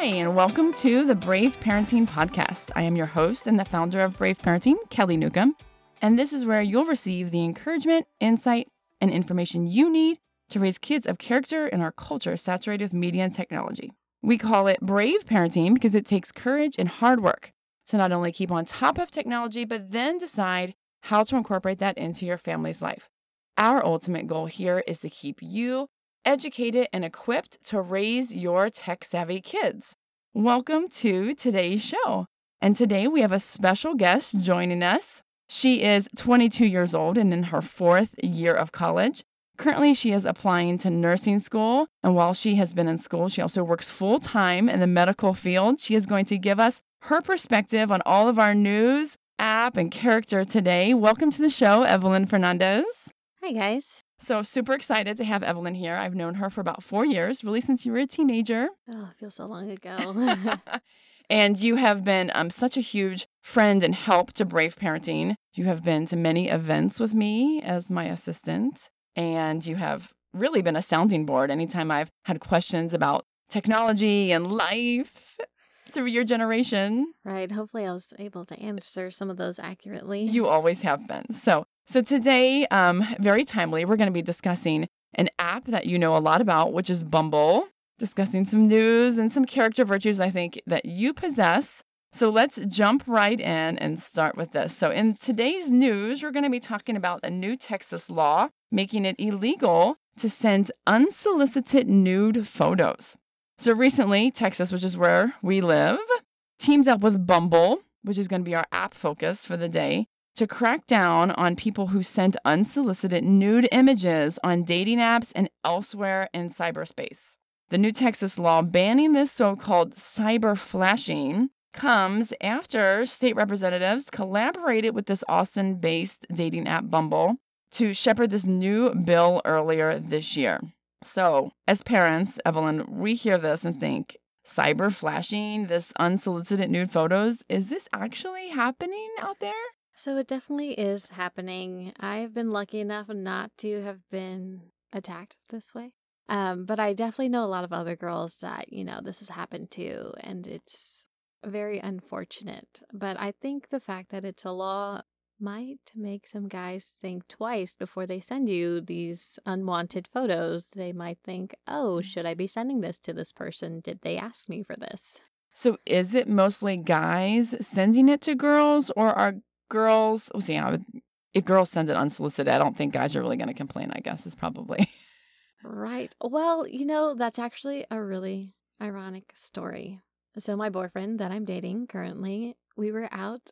Hi, and welcome to the Brave Parenting Podcast. I am your host and the founder of Brave Parenting, Kelly Newcomb. And this is where you'll receive the encouragement, insight, and information you need to raise kids of character in our culture saturated with media and technology. We call it Brave Parenting because it takes courage and hard work to not only keep on top of technology, but then decide how to incorporate that into your family's life. Our ultimate goal here is to keep you educated and equipped to raise your tech savvy kids. Welcome to today's show. And today we have a special guest joining us. She is 22 years old and in her fourth year of college. Currently, she is applying to nursing school. And while she has been in school, she also works full time in the medical field. She is going to give us her perspective on all of our news, app, and character today. Welcome to the show, Evelyn Fernandez. Hi, guys. So, super excited to have Evelyn here. I've known her for about four years, really since you were a teenager. Oh, it feels so long ago. and you have been um, such a huge friend and help to Brave Parenting. You have been to many events with me as my assistant, and you have really been a sounding board anytime I've had questions about technology and life through your generation. Right. Hopefully, I was able to answer some of those accurately. You always have been. So, so today, um, very timely, we're going to be discussing an app that you know a lot about, which is Bumble. Discussing some news and some character virtues I think that you possess. So let's jump right in and start with this. So, in today's news, we're going to be talking about a new Texas law making it illegal to send unsolicited nude photos. So recently, Texas, which is where we live, teamed up with Bumble, which is going to be our app focus for the day, to crack down on people who sent unsolicited nude images on dating apps and elsewhere in cyberspace. The new Texas law banning this so called cyber flashing comes after state representatives collaborated with this Austin based dating app Bumble to shepherd this new bill earlier this year. So, as parents, Evelyn, we hear this and think, cyber flashing, this unsolicited nude photos, is this actually happening out there? So, it definitely is happening. I've been lucky enough not to have been attacked this way. Um, but I definitely know a lot of other girls that, you know, this has happened to, and it's very unfortunate. But I think the fact that it's a law might make some guys think twice before they send you these unwanted photos. They might think, oh, mm. should I be sending this to this person? Did they ask me for this? So is it mostly guys sending it to girls or are girls, well, see, if girls send it unsolicited, I don't think guys are really going to complain, I guess, is probably. right. Well, you know, that's actually a really ironic story. So, my boyfriend that I'm dating currently, we were out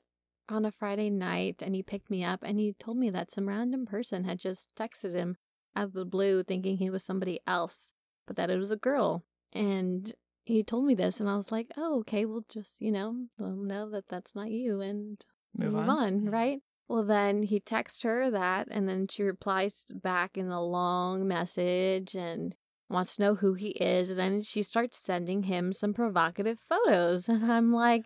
on a Friday night and he picked me up and he told me that some random person had just texted him out of the blue thinking he was somebody else, but that it was a girl. And he told me this and I was like, oh, okay, we'll just, you know, know that that's not you and move, move on. on, right? Well, then he texts her that and then she replies back in a long message and wants to know who he is. And then she starts sending him some provocative photos. And I'm like,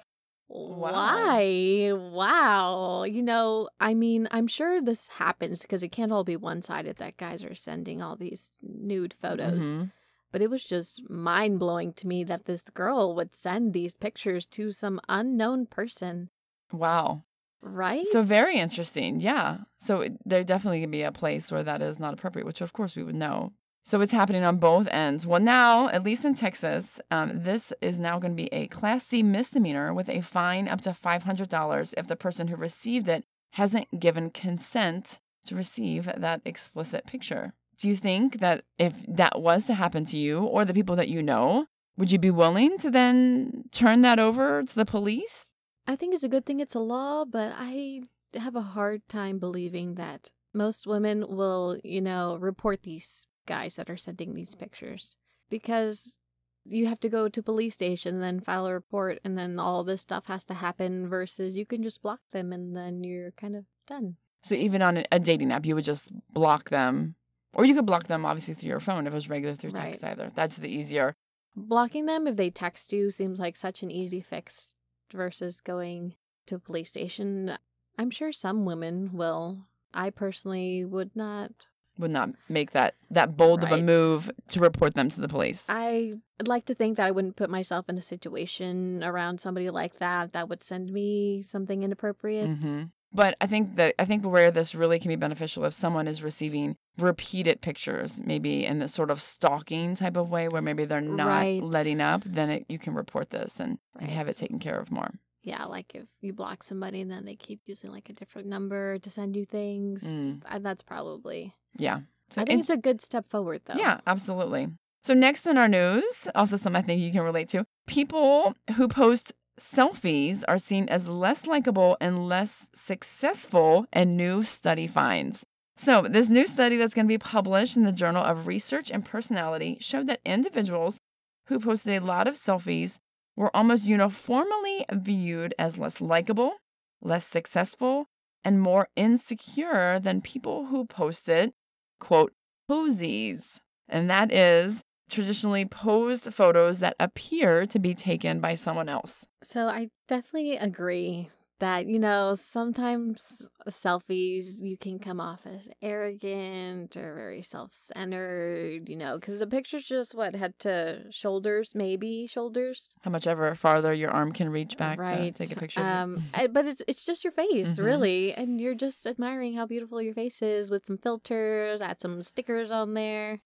Wow. Why? Wow. You know, I mean, I'm sure this happens because it can't all be one sided that guys are sending all these nude photos. Mm-hmm. But it was just mind blowing to me that this girl would send these pictures to some unknown person. Wow. Right? So, very interesting. Yeah. So, there definitely can be a place where that is not appropriate, which of course we would know. So it's happening on both ends. Well, now, at least in Texas, um, this is now going to be a Class C misdemeanor with a fine up to $500 if the person who received it hasn't given consent to receive that explicit picture. Do you think that if that was to happen to you or the people that you know, would you be willing to then turn that over to the police? I think it's a good thing it's a law, but I have a hard time believing that most women will, you know, report these guys that are sending these pictures because you have to go to police station and then file a report and then all this stuff has to happen versus you can just block them and then you're kind of done. So even on a dating app, you would just block them, or you could block them obviously through your phone if it was regular through text right. either. That's the easier. Blocking them if they text you seems like such an easy fix versus going to a police station. I'm sure some women will. I personally would not would not make that that bold of a move to report them to the police. I would like to think that I wouldn't put myself in a situation around somebody like that that would send me something inappropriate. Mhm. But I think that I think where this really can be beneficial if someone is receiving repeated pictures, maybe in this sort of stalking type of way, where maybe they're not Right. letting up, then it, you can report this and, and have it taken care of more. Yeah, like if you block somebody and then they keep using like a different number to send you things, Mm. that's probably. Yeah. So I think in- it's a good step forward, though. Yeah, absolutely. So next in our news, also something I think you can relate to. People who post selfies are seen as less likable and less successful, and new study finds. So, this new study that's going to be published in the Journal of Research and Personality showed that individuals who posted a lot of selfies were almost uniformly viewed as less likable, less successful, and more insecure than people who posted, quote, posies. And that is traditionally posed photos that appear to be taken by someone else. So I definitely agree that, you know, sometimes selfies you can come off as arrogant or very self centered, you know, because the picture's just what, head to shoulders, maybe shoulders. How much ever farther your arm can reach back right. to take a picture. Um, but it's it's just your face, Mhm. really, and you're just admiring how beautiful your face is with some filters, add some stickers on there.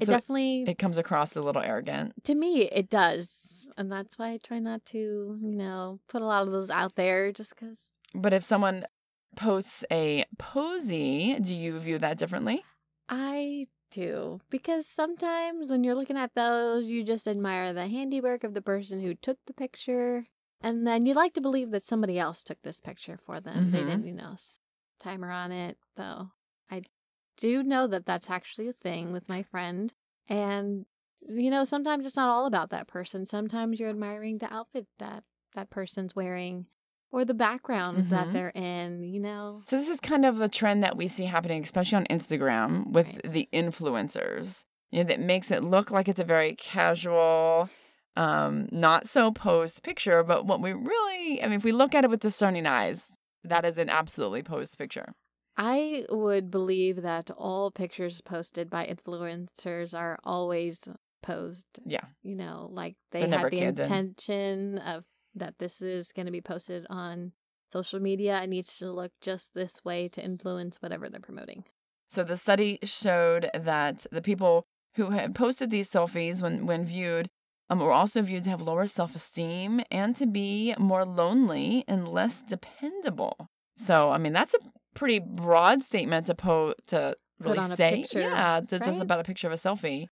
It So definitely, it comes across a little arrogant. to me, it does, and that's why I try not to, you know, put a lot of those out there, just because. But if someone posts a posy, do you view that differently? I do because sometimes when you're looking at those, you just admire the handiwork of the person who took the picture, and then you like to believe that somebody else took this picture for them. They Mhm. didn't, you know, timer on it. Though I do know that that's actually a thing with my friend, and you know, sometimes it's not all about that person. Sometimes you're admiring the outfit that that person's wearing. Or the background Mhm. that they're in, you know. So this is kind of the trend that we see happening, especially on Instagram with Right. the influencers. You know, that makes it look like it's a very casual, um, not so posed picture. But what we really, I mean, if we look at it with discerning eyes, that is an absolutely posed picture. I would believe that all pictures posted by influencers are always posed. Yeah. You know, like they They're had the intention of that this is going to be posted on social media. It needs to look just this way to influence whatever they're promoting. So the study showed that the people who had posted these selfies, when when viewed, um, were also viewed to have lower self esteem and to be more lonely and less dependable. So I mean, that's a pretty broad statement to po to really say, yeah, to just about a picture of a selfie.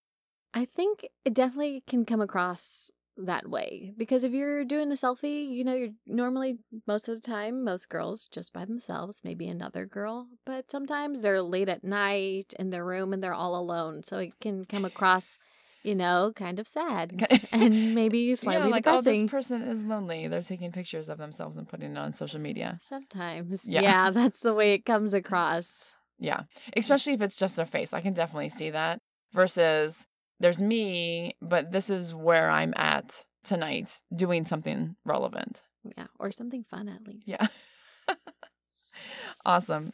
I think it definitely can come across that way because if you're doing a selfie, you know, you're normally most of the time most girls just by themselves, maybe another girl, but sometimes they're late at night in their room and they're all alone, so it can come across, you know, kind of sad and maybe slightly yeah, like oh, depressing. this person is lonely. They're taking pictures of themselves and putting it on social media. Sometimes, Yeah. yeah, that's the way it comes across. Yeah. Especially if it's just their face. I can definitely see that. Versus there's me, but this is where I'm at tonight doing something relevant. Yeah, or something fun at least. Yeah. awesome.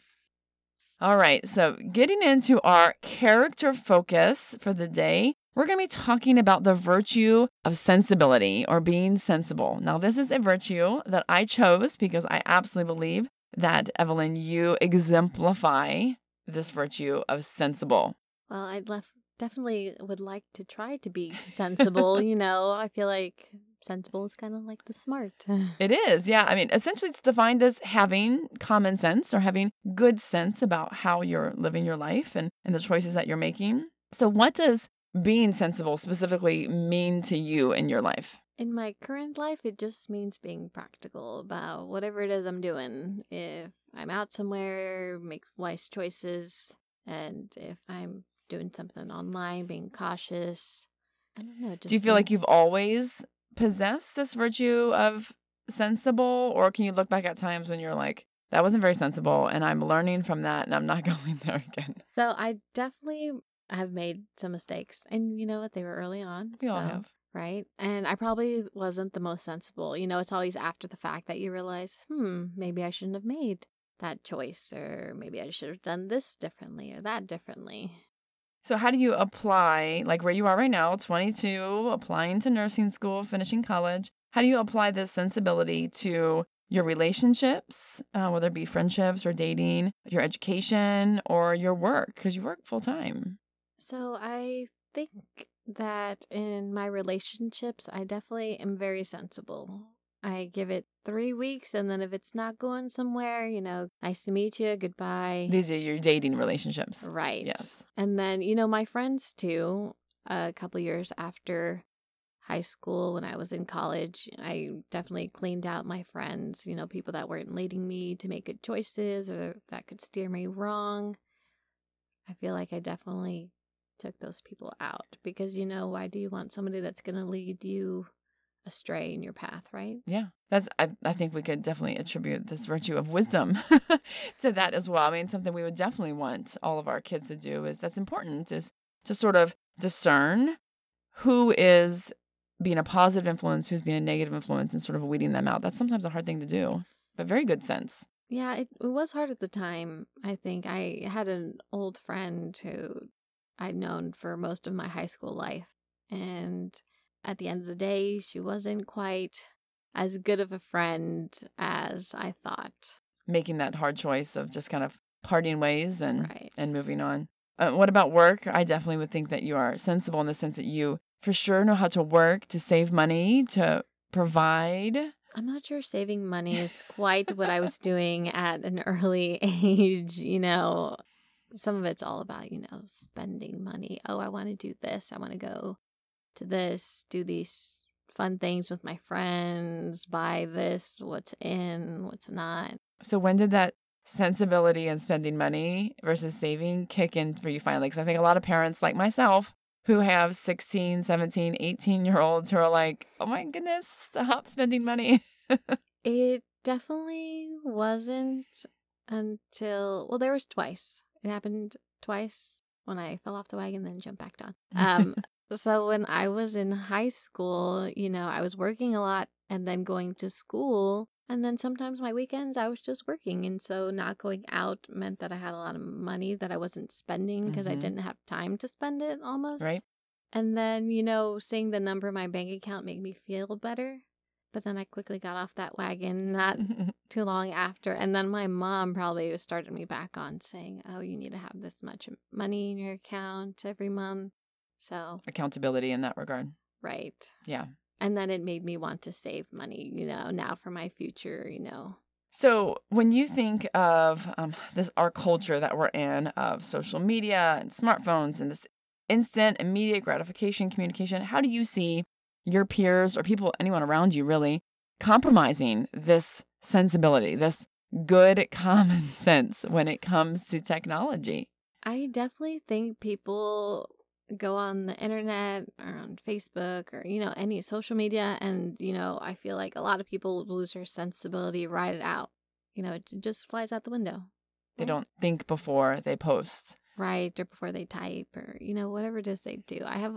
All right. So, getting into our character focus for the day, we're going to be talking about the virtue of sensibility or being sensible. Now, this is a virtue that I chose because I absolutely believe that, Evelyn, you exemplify this virtue of sensible. Well, I'd left definitely would like to try to be sensible. you know, I feel like sensible is kind of like the smart. It is, yeah. I mean, essentially, it's defined as having common sense or having good sense about how you're living your life and, and the choices that you're making. So, what does being sensible specifically mean to you in your life? In my current life, it just means being practical about whatever it is I'm doing. If I'm out somewhere, make wise choices, and if I'm doing something online, being cautious. I don't know. Do you feel like you've always possessed this virtue of sensible, or can you look back at times when you're like, that wasn't very sensible, and I'm learning from that, and I'm not going there again? So I definitely have made some mistakes, and you know what? They were early on. We all have. right? And I probably wasn't the most sensible. You know, it's always after the fact that you realize, hmm, maybe I shouldn't have made that choice, or maybe I should have done this differently or that differently. So, how do you apply, like where you are right now, 22, applying to nursing school, finishing college? How do you apply this sensibility to your relationships, uh, whether it be friendships or dating, your education, or your work, because you work full time? So, I think that in my relationships, I definitely am very sensible. I give it three weeks, and then if it's not going somewhere, you know, nice to meet you, goodbye. These are your dating relationships. Right. Yes. And then, you know, my friends too, a couple years after high school when I was in college, I definitely cleaned out my friends, you know, people that weren't leading me to make good choices or that could steer me wrong. I feel like I definitely took those people out because, you know, why do you want somebody that's going to lead you astray in your path, right? Yeah. That's I, I think we could definitely attribute this virtue of wisdom to that as well. I mean, something we would definitely want all of our kids to do is that's important is to sort of discern who is being a positive influence, who's being a negative influence, and sort of weeding them out. That's sometimes a hard thing to do, but very good sense. Yeah, it, it was hard at the time. I think I had an old friend who I'd known for most of my high school life. And at the end of the day, she wasn't quite as good of a friend as I thought. Making that hard choice of just kind of parting ways and Right. and moving on. Uh, what about work? I definitely would think that you are sensible in the sense that you for sure know how to work, to save money, to provide. I'm not sure saving money is quite what I was doing at an early age. You know, some of it's all about, you know, spending money. Oh, I want to do this. I want to go to this, do these fun things with my friends, buy this, what's in, what's not. So when did that sensibility and spending money versus saving kick in for you finally? Because I think a lot of parents like myself who have 16, 17, 18 year olds who are like, oh my goodness, stop spending money. It definitely wasn't until well, there was twice. It happened twice when I fell off the wagon, then jumped back on. Um, so when I was in high school, you know, I was working a lot and then going to school. And then sometimes my weekends I was just working. And so not going out meant that I had a lot of money that I wasn't spending because I Mhm. didn't have time to spend it almost. right? And then, you know, seeing the number in my bank account made me feel better. But then I quickly got off that wagon not too long after. And then my mom probably started me back on saying, oh, you need to have this much money in your account every month. So, Accountability in that regard. right. Yeah. And then it made me want to save money, you know, now for my future, you know. So when you think of um, this our culture that we're in of social media and smartphones and this instant immediate gratification communication, how do you see your peers or people anyone around you really compromising this sensibility, this good common sense when it comes to technology? I definitely think people go on the internet or on Facebook or, you know, any social media. And, you know, I feel like a lot of people lose their sensibility, write it out. You know, it just flies out the window. They don't think before they post. Right. Or before they type or, you know, whatever it is they do. I have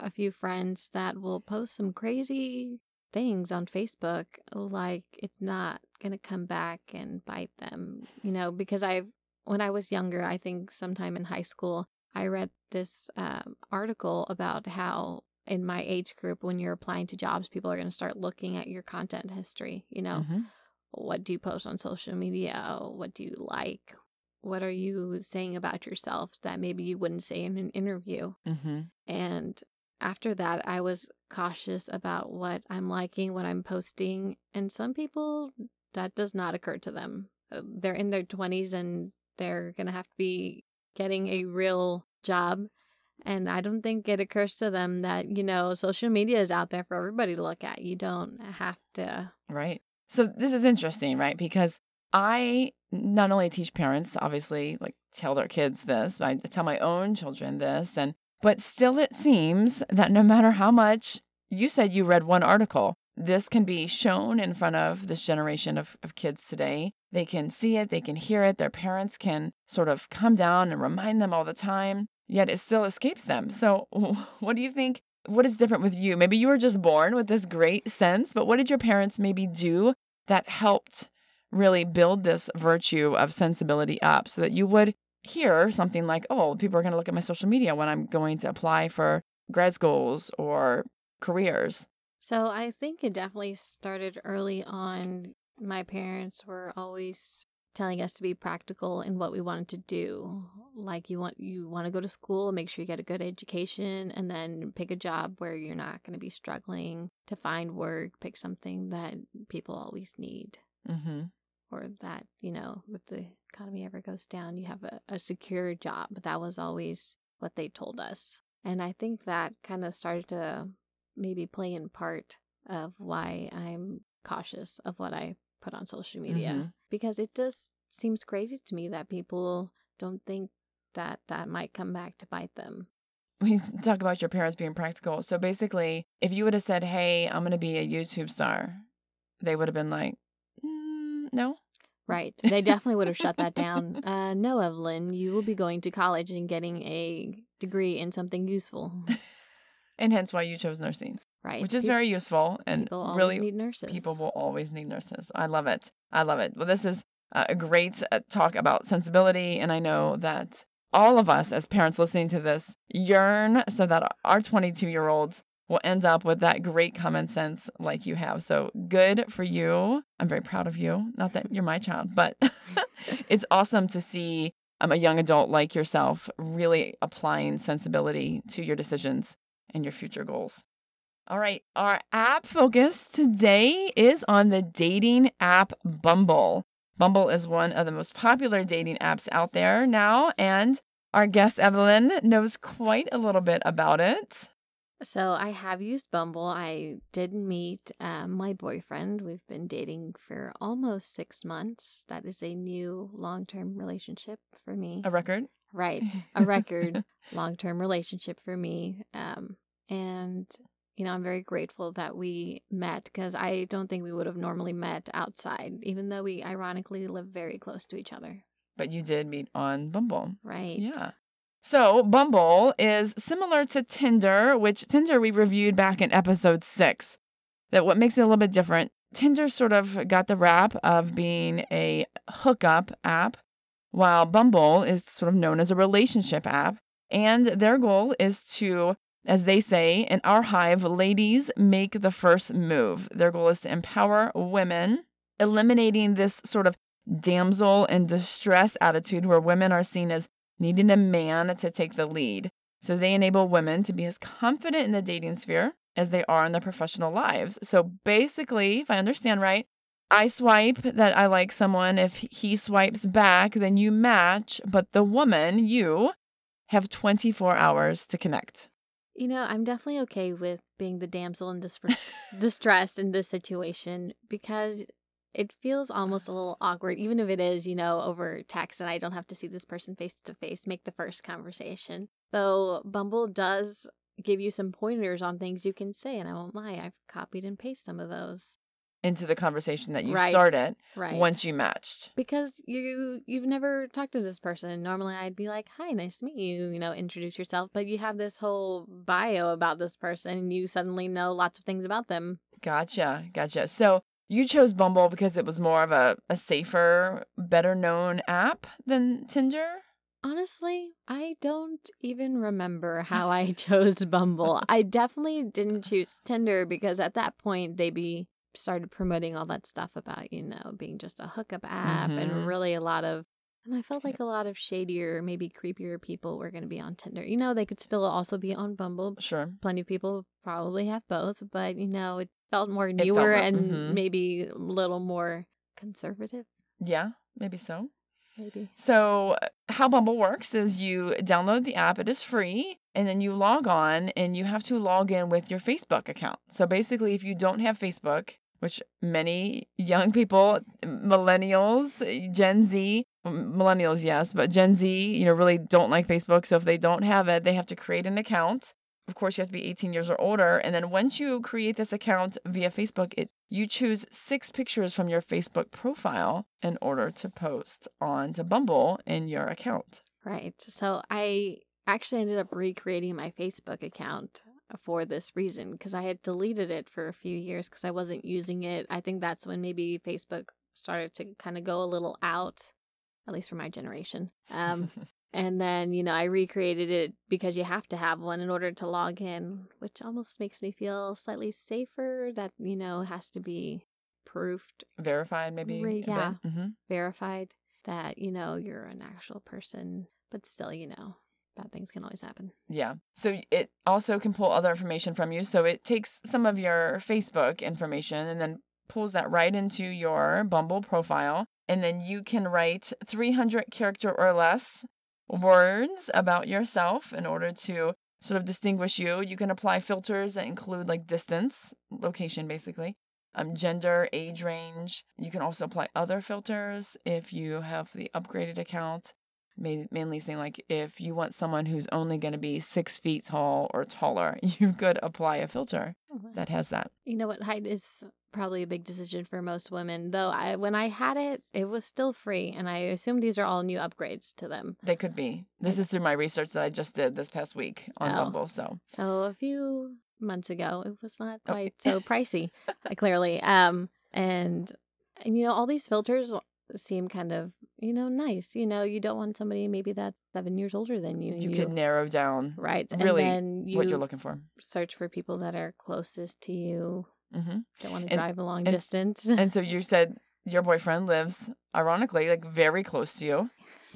a few friends that will post some crazy things on Facebook like it's not going to come back and bite them, you know, because I've, when I was younger, I think sometime in high school, I read this um, article about how in my age group, when you're applying to jobs, people are going to start looking at your content history. You know, Mhm. what do you post on social media? What do you like? What are you saying about yourself that maybe you wouldn't say in an interview? Mhm. And after that, I was cautious about what I'm liking, what I'm posting. And some people, that does not occur to them. Uh, They're in their 20s and they're going to have to be getting a real job. And I don't think it occurs to them that, you know, social media is out there for everybody to look at. You don't have to. Right. So this is interesting, right? Because I not only teach parents obviously like tell their kids this, I tell my own children this and but still it seems that no matter how much you said you read one article, this can be shown in front of this generation of, of kids today. They can see it, they can hear it, their parents can sort of come down and remind them all the time, yet it still escapes them. So what do you think what is different with you? Maybe you were just born with this great sense, but what did your parents maybe do that helped really build this virtue of sensibility up so that you would hear something like, oh, people are going to look at my social media when I'm going to apply for grad schools or careers. So I think it definitely started early on. My parents were always telling us to be practical in what we wanted to do. Like you want you want to go to school, make sure you get a good education and then pick a job where you're not going to be struggling to find work, pick something that people always need. Mm-hmm. Or that, you know, if the economy ever goes down, you have a, a secure job. That was always what they told us. And I think that kind of started to maybe play in part of why I'm cautious of what I put on social media Mhm. because it just seems crazy to me that people don't think that that might come back to bite them. We talk about your parents being practical. So basically, if you would have said, hey, I'm going to be a YouTube star, they would have been like, mm, no. Right. They definitely would have shut that down. Uh, no, Evelyn, you will be going to college and getting a degree in something useful. And hence why you chose nursing, Right. which is Pe- very useful and people always really need nurses. people will always need nurses. I love it. I love it. Well, this is uh, a great uh, talk about sensibility. And I know that all of us as parents listening to this yearn so that our 22 year olds will end up with that great common sense like you have. So good for you. I'm very proud of you. Not that you're my child, but it's awesome to see um, a young adult like yourself really applying sensibility to your decisions and your future goals. All right, our app focus today is on the dating app Bumble. Bumble is one of the most popular dating apps out there now, and our guest Evelyn knows quite a little bit about it. So I have used Bumble. I did meet um, my boyfriend. We've been dating for almost six months. That is a new long term relationship for me. A record. Right. A record long term relationship for me. Um, and, you know, I'm very grateful that we met because I don't think we would have normally met outside, even though we ironically live very close to each other. But you did meet on Bumble. Right. Yeah. So, Bumble is similar to Tinder, which Tinder we reviewed back in episode six. That what makes it a little bit different, Tinder sort of got the rap of being a hookup app, while Bumble is sort of known as a relationship app. And their goal is to, as they say, in our hive, ladies make the first move. Their goal is to empower women, eliminating this sort of damsel in distress attitude where women are seen as needing a man to take the lead. So they enable women to be as confident in the dating sphere as they are in their professional lives. So basically, if I understand right, I swipe that I like someone. If he swipes back, then you match. But the woman, you, have 24 hours to connect. You know, I'm definitely okay with being the damsel in distress, distress in this situation because it feels almost a little awkward, even if it is, you know, over text and I don't have to see this person face to face, make the first conversation. Though Bumble does give you some pointers on things you can say, and I won't lie, I've copied and pasted some of those. Into the conversation that you Right. started Right. once you matched. because you you've never talked to this person normally i'd be like hi nice to meet you you know introduce yourself but you have this whole bio about this person and you suddenly know lots of things about them Gotcha. Gotcha. So you chose Bumble because it was more of a, a safer, better known app than Tinder? honestly i don't even remember how i chose bumble i definitely didn't choose tinder because at that point they'd be started promoting all that stuff about you know being just a hookup app Mhm. and really a lot of and I felt like a lot of shadier, maybe creepier people were going to be on Tinder. You know, they could still also be on Bumble, Sure. plenty of people probably have both, but you know, it felt more felt newer more- and mhm. maybe a little more conservative, Yeah, maybe so. maybe. So, how Bumble works is you download the app, it is free, and then you log on and you have to log in with your Facebook account. So, basically, if you don't have Facebook, which many young people, millennials, Gen Z, millennials, yes, but Gen Z, you know, really don't like Facebook. So, if they don't have it, they have to create an account. Of course, you have to be 18 years or older. And then once you create this account via Facebook, it you choose six pictures from your Facebook profile in order to post onto Bumble in your account. Right. So I actually ended up recreating my Facebook account for this reason because I had deleted it for a few years because I wasn't using it. I think that's when maybe Facebook started to kind of go a little out, at least for my generation. Um, and then, you know, I recreated it because you have to have one in order to log in, which almost makes me feel slightly safer that, you know, has to be proofed, Verified, maybe. Re- yeah. Mhm. verified that, you know, you're an actual person. But still, you know, bad things can always happen. Yeah. So it also can pull other information from you. So it takes some of your Facebook information and then pulls that right into your Bumble profile. And then you can write 300 character or less words about yourself in order to sort of distinguish you. You can apply filters that include like distance, location basically, um, gender, age range. You can also apply other filters if you have the upgraded account mainly saying like if you want someone who's only going to be six feet tall or taller, you could apply a filter that has that. You know what? Height is probably a big decision for most women. Though I, when I had it, it was still free, and I assume these are all new upgrades to them. They could be. This is through my research that I just did this past week on Oh. Bumble. So So a few months ago, it was not Oh. quite so pricey, uh, clearly. Um, and and you know, all these filters seem kind of you know nice. You know, you don't want somebody maybe that's seven years older than you. you, could narrow down right, really and then you what you're looking for. search for people that are closest to you. hmm Don't want to And- drive a long and- distance. And so you said your boyfriend lives, ironically, like very close to you,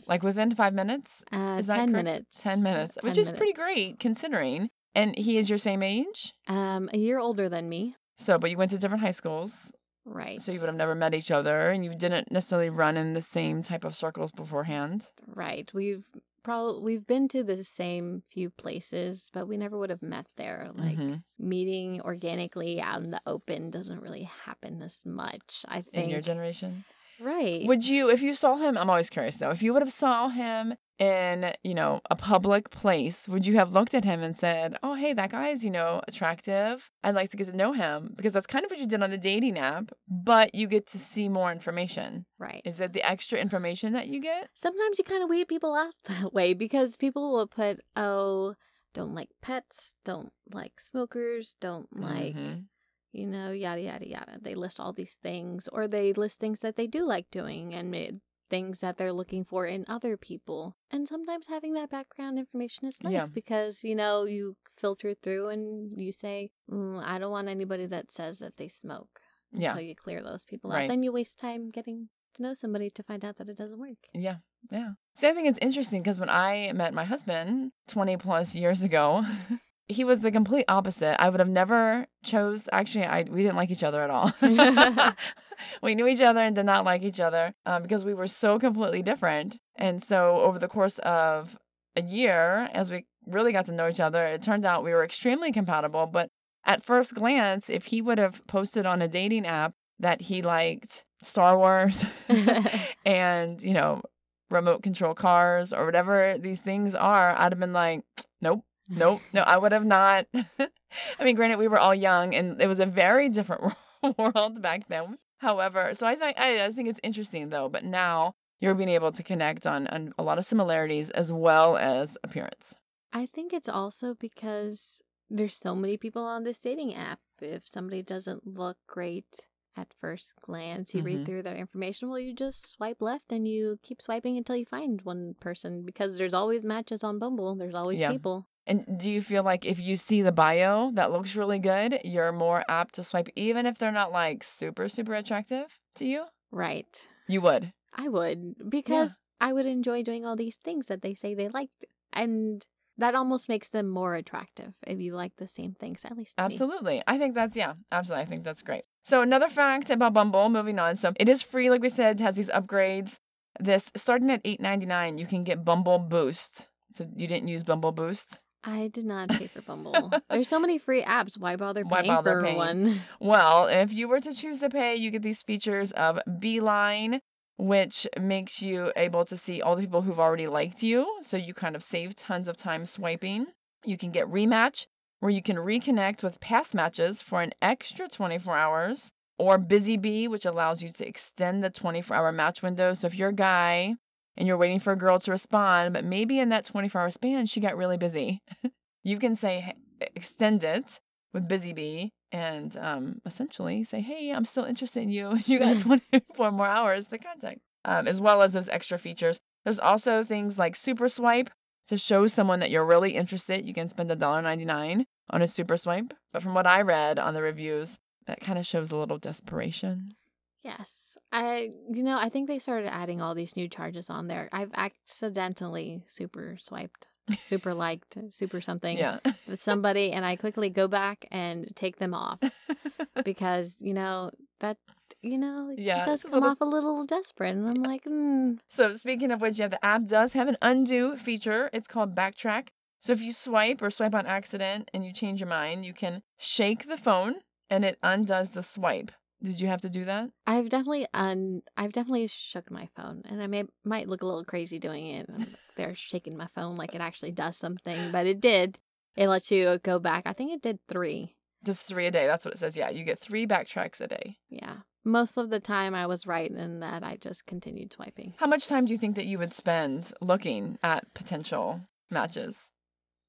like within five minutes. uh, Is that ten correct? minutes. 10 minutes, 10 which is pretty great considering. And he is your same age. Um, a year older than me. So, but you went to different high schools. Right. So you would have never met each other and you didn't necessarily run in the same type of circles beforehand. Right. We've probably we've been to the same few places, but we never would have met there. Like Mhm. meeting organically out in the open doesn't really happen as much. I think. in your generation. Right. Would you, if you saw him, I'm always curious though, if you would have saw him in, you know, a public place, would you have looked at him and said, oh, hey, that guy's, you know, attractive. I'd like to get to know him because that's kind of what you did on the dating app, but you get to see more information. right. Is it the extra information that you get? Sometimes you kind of weed people out that way because people will put, oh, don't like pets, don't like smokers, don't like Mhm. You know, yada, yada, yada. They list all these things, or they list things that they do like doing and it, things that they're looking for in other people. And sometimes having that background information is nice Yeah. because, you know, you filter through and you say, mm, I don't want anybody that says that they smoke. Yeah. So you clear those people Right. out. Then you waste time getting to know somebody to find out that it doesn't work. Yeah, yeah. See, I think it's interesting because when I met my husband 20 plus years ago, he was the complete opposite. I would have never chose. Actually, I we didn't like each other at all. we knew each other and did not like each other um, because we were so completely different. And so over the course of a year, as we really got to know each other, it turned out we were extremely compatible. But at first glance, if he would have posted on a dating app that he liked Star Wars and, you know, remote control cars or whatever these things are, I'd have been like, nope, nope, no, I would have not. I mean, granted, we were all young and it was a very different world back then. However, so I think I, I think it's interesting though. But now you're being able to connect on, on a lot of similarities as well as appearance. I think it's also because there's so many people on this dating app. If somebody doesn't look great at first glance, you Mhm. read through their information, well, you just swipe left and you keep swiping until you find one person because there's always matches on Bumble. There's always Yeah. people. And do you feel like if you see the bio that looks really good, you're more apt to swipe, even if they're not like super super attractive to you? Right. You would. I would because I would enjoy doing all these things that they say they liked. And that almost makes them more attractive if you like the same things, at least to me. Absolutely. I think that's, yeah, absolutely. I think that's great. So, another fact about Bumble, moving on. So, it is free, like we said, has these upgrades. This starting at eight ninety nine, you can get Bumble Boost. So, you didn't use Bumble Boost? I did not pay for Bumble. There's so many free apps. Why bother Why paying bother for paying? one? Well, if you were to choose to pay, you get these features of Beeline, which makes you able to see all the people who've already liked you. So, you kind of save tons of time swiping. You can get Rematch, where you can reconnect with past matches for an extra 24 hours, or Busy Bee, which allows you to extend the 24 hour match window. So if you're a guy and you're waiting for a girl to respond, but maybe in that 24 hour span, she got really busy, you can say, extend it with Busy Bee and um, essentially say, hey, I'm still interested in you. You got 24 more hours to contact, um, as well as those extra features. There's also things like Super Swipe to show someone that you're really interested. You can spend $1.99 on a Super Swipe. But from what I read on the reviews, that kind of shows a little desperation. Yes. I you know, I think they started adding all these new charges on there. I've accidentally super swiped, super liked, super something Yeah. with somebody and I quickly go back and take them off because, you know, that you know, yeah, it does it's a come little- off a little desperate and I'm like, mm, So speaking of which, yeah, the app does have an undo feature. It's called backtrack. So if you swipe or swipe on accident and you change your mind, you can shake the phone and it undoes the swipe. Did you have to do that? I've definitely un I've definitely shook my phone and I may might look a little crazy doing it. I'm there shaking my phone like it actually does something, but it did. It lets you uh, go back. I think it did 3. Just three a day. That's what it says. Yeah, you get three backtracks a day. Yeah. Most of the time I was right in that I just continued swiping. How much time do you think that you would spend looking at potential matches?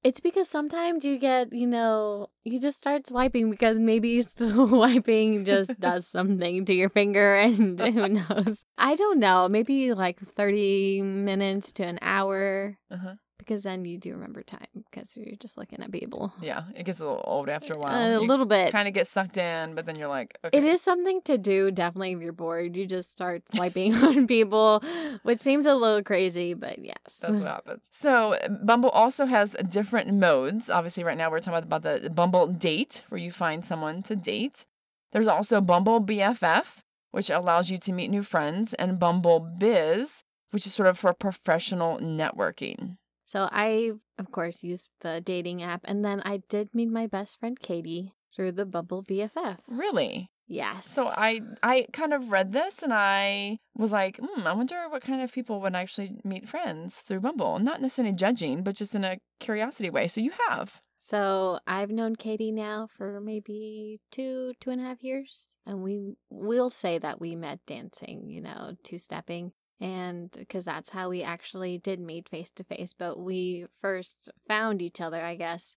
It's because sometimes you get, you know, you just start swiping because maybe swiping just does something to your finger and who knows. I don't know. Maybe like 30 minutes to an hour Uh-huh. Because then you do remember time because you're just looking at people. Yeah, it gets a little old after a while. a little bit. kind of get sucked in, but then you're like, okay. It is something to do, definitely, if you're bored. You just start swiping on people, which seems a little crazy, but yes. That's what happens. So Bumble also has different modes. Obviously, right now we're talking about the Bumble Date, where you find someone to date. There's also Bumble BFF, which allows you to meet new friends, and Bumble Biz, which is sort of for professional networking. So I, of course, used the dating app, and then I did meet my best friend Katie through the Bumble BFF. Really? Yes. So I I kind of read this and I was like, hmm, I wonder what kind of people would actually meet friends through Bumble. Not necessarily judging, but just in a curiosity way. So you have. So I've known Katie now for maybe two, two and a half years. And we will say that we met dancing, you know, two stepping. And because that's how we actually did meet face to face. But we first found each other, I guess,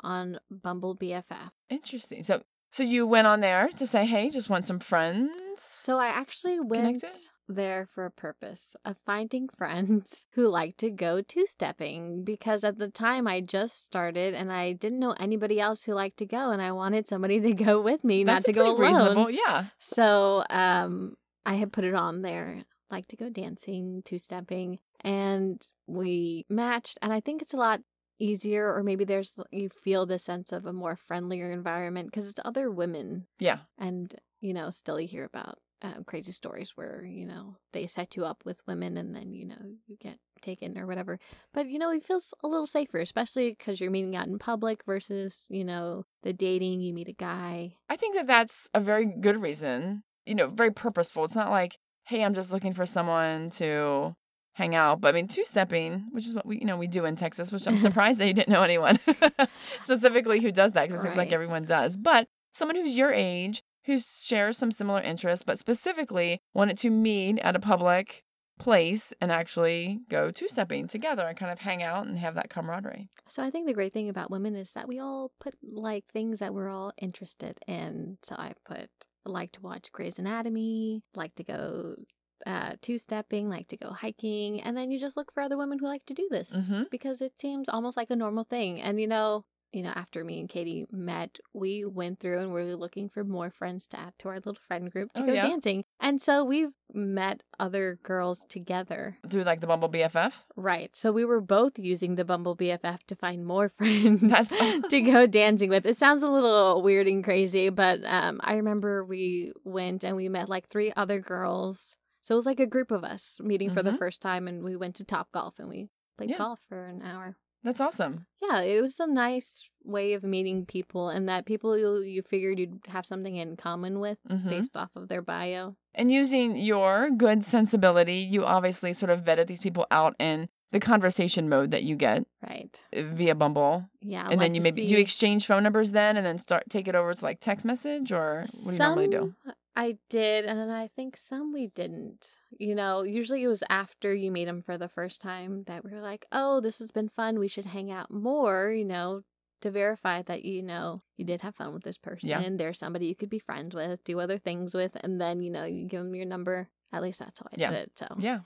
on Bumble BFF. Interesting. So so you went on there to say, hey, just want some friends. So I actually went Connected? there for a purpose of finding friends who like to go two stepping because at the time I just started and I didn't know anybody else who liked to go and I wanted somebody to go with me, That's not to go alone. reasonable. Yeah. So um I had put it on there, like to go dancing, two stepping, and we matched and I think it's a lot easier or maybe there's you feel the sense of a more friendlier environment because it's other women Yeah. and you know still you hear about uh, crazy stories where you know they set you up with women and then you know you get taken or whatever but you know it feels a little safer especially because you're meeting out in public versus you know the dating you meet a guy I think that that's a very good reason. You know, very purposeful. It's not like, hey, I'm just looking for someone to hang out. But I mean, two stepping, which is what we, you know, we do in Texas, which I'm surprised that you didn't know anyone specifically who does that because it seems like everyone does. But someone who's your age, who shares some similar interests, but specifically wanted to meet at a public place and actually go two stepping together and kind of hang out and have that camaraderie. so i think the great thing about women is that we all put like things that we're all interested in so i put like to watch Grey's Anatomy, like to go uh two stepping, like to go hiking, and then you just look for other women who like to do this. hmm because it seems almost like a normal thing. And you know, you know, after me and Katie met, we went through and we were looking for more friends to add to our little friend group to Oh, go yeah? dancing. And so we've met other girls together. Through like the Bumble BFF. Right. So we were both using the Bumble BFF to find more friends to go dancing with. It sounds a little weird and crazy, but um, I remember we went and we met like three other girls. So it was like a group of us meeting for the Mhm. first time, and we went to Top Golf and we played Yeah. golf for an hour. That's awesome. Yeah, it was a nice way of meeting people, and that people you you figured you'd have something in common with hmm based off of their bio. And using your good sensibility, you obviously sort of vetted these people out in the conversation mode that you get Right. uh, via Bumble. Yeah. and then you maybe do you exchange phone numbers then and then start take it over to like text message or what do you normally do? I did, and then I think some we didn't. You know, usually it was after you meet them for the first time that we were like, "Oh, this has been fun. We should hang out more." You know, to verify that you know you did have fun with this person. Yeah. There's somebody you could be friends with, do other things with, and then you know you give them your number. At least that's how I Yeah. did it. So Yeah.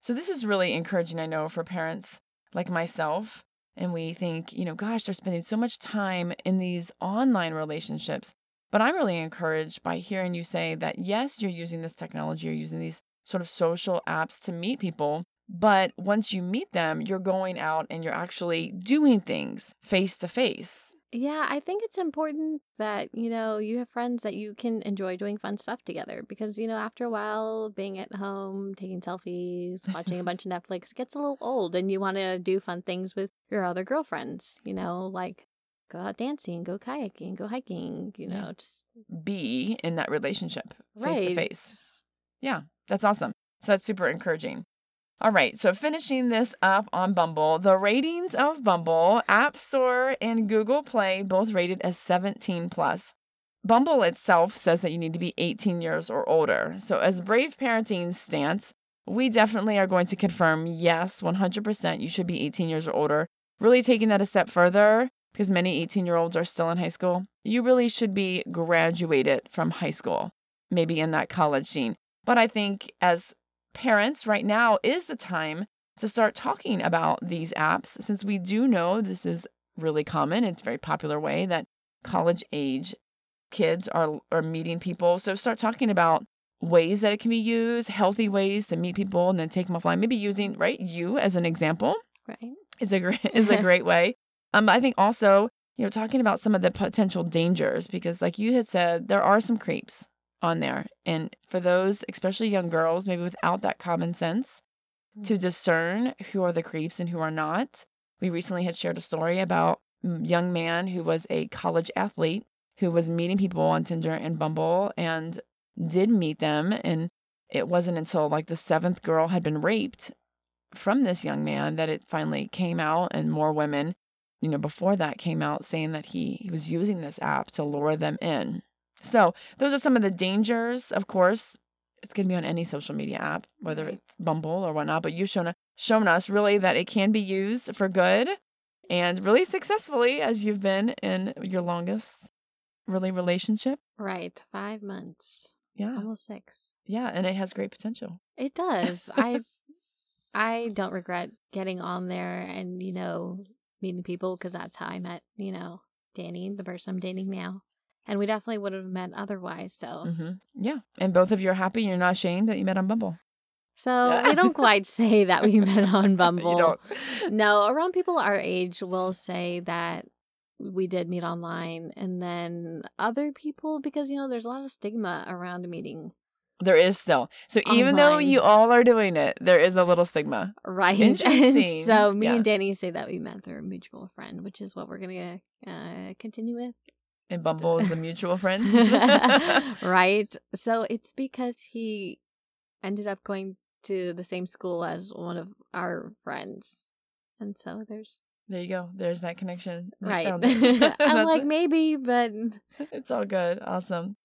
So this is really encouraging, I know, for parents like myself. And we think, you know, gosh, they're spending so much time in these online relationships. But I'm really encouraged by hearing you say that, yes, you're using this technology, you're using these sort of social apps to meet people. But once you meet them, you're going out and you're actually doing things face to face. Yeah, I think it's important that, you know, you have friends that you can enjoy doing fun stuff together because, you know, after a while, being at home, taking selfies, watching a bunch of Netflix gets a little old and you want to do fun things with your other girlfriends, you know, like go out dancing, go kayaking, go hiking, you Yeah. know, just Be in that relationship face to face. Yeah, that's awesome. So that's super encouraging. All right, so finishing this up on Bumble, the ratings of Bumble, App Store and Google Play both rated as 17 plus. Bumble itself says that you need to be 18 years or older. So as Brave Parenting stance, we definitely are going to confirm yes, 100% you should be 18 years or older. Really taking that a step further because many 18 year olds are still in high school. You really should be graduated from high school, maybe in that college scene. But I think as parents right now is the time to start talking about these apps since we do know this is really common. It's a very popular way that college age kids are are meeting people. So start talking about ways that it can be used, healthy ways to meet people and then take them offline. Maybe using right you as an example Right. is a great is a great way. Um, I think also you know talking about some of the potential dangers because like you had said, there are some creeps on there, and for those especially young girls, maybe without that common sense to discern who are the creeps and who are not. We recently had shared a story about a young man who was a college athlete who was meeting people on Tinder and Bumble and did meet them. And it wasn't until like the seventh girl had been raped from this young man that it finally came out and more women you know before that came out saying that he, he was using this app to lure them in so those are some of the dangers of course it's going to be on any social media app whether it's bumble or whatnot but you've shown, shown us really that it can be used for good and really successfully as you've been in your longest really relationship Right. Five months. yeah Almost six. yeah and it has great potential It does. I I don't regret getting on there and, you know, meeting people because that's how I met, you know, Danny, the person I'm dating now. And we definitely would have met otherwise. So, hmm yeah and both of you are happy you're not ashamed that you met on bumble so we don't quite say that we met on Bumble. you don't No, around people our age will say that we did meet online, and then other people because you know there's a lot of stigma around meeting, There is still. So even though you all are doing it, there is a little stigma. right? Interesting. And so me Yeah. and Danny say that we met through a mutual friend, which is what we're gonna uh, continue with. And Bumble is the mutual friend. right. So it's because he ended up going to the same school as one of our friends. And so there's there you go. There's that connection. Right. I'm like it. maybe, but it's all good. Awesome.